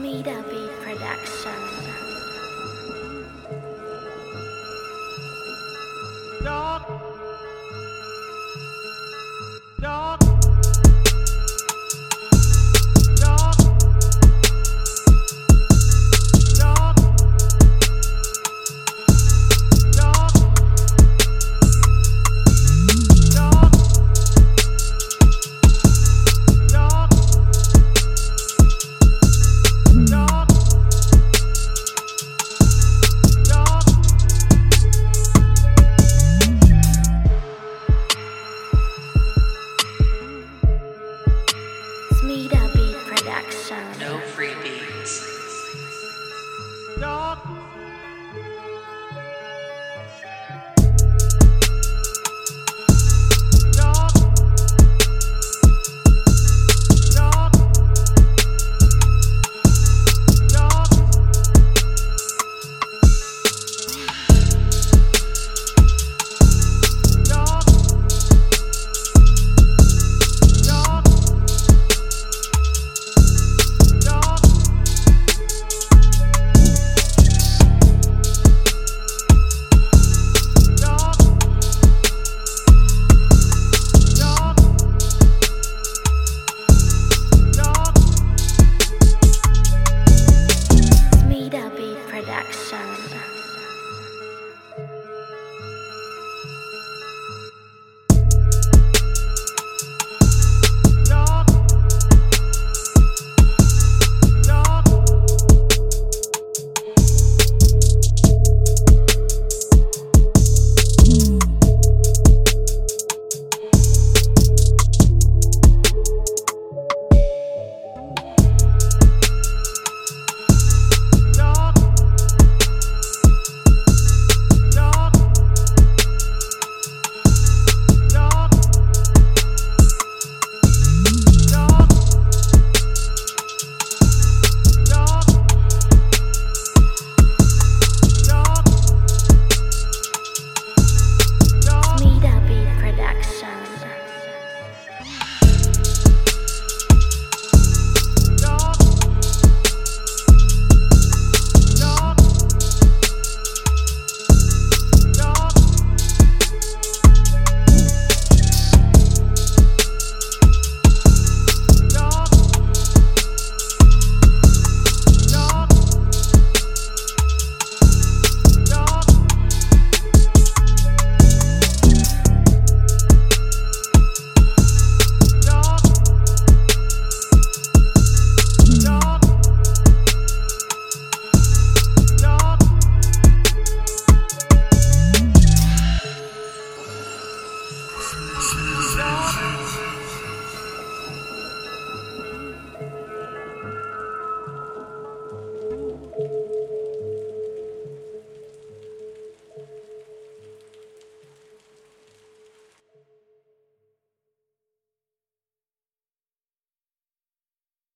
Smida B Production. Dog. sunshine.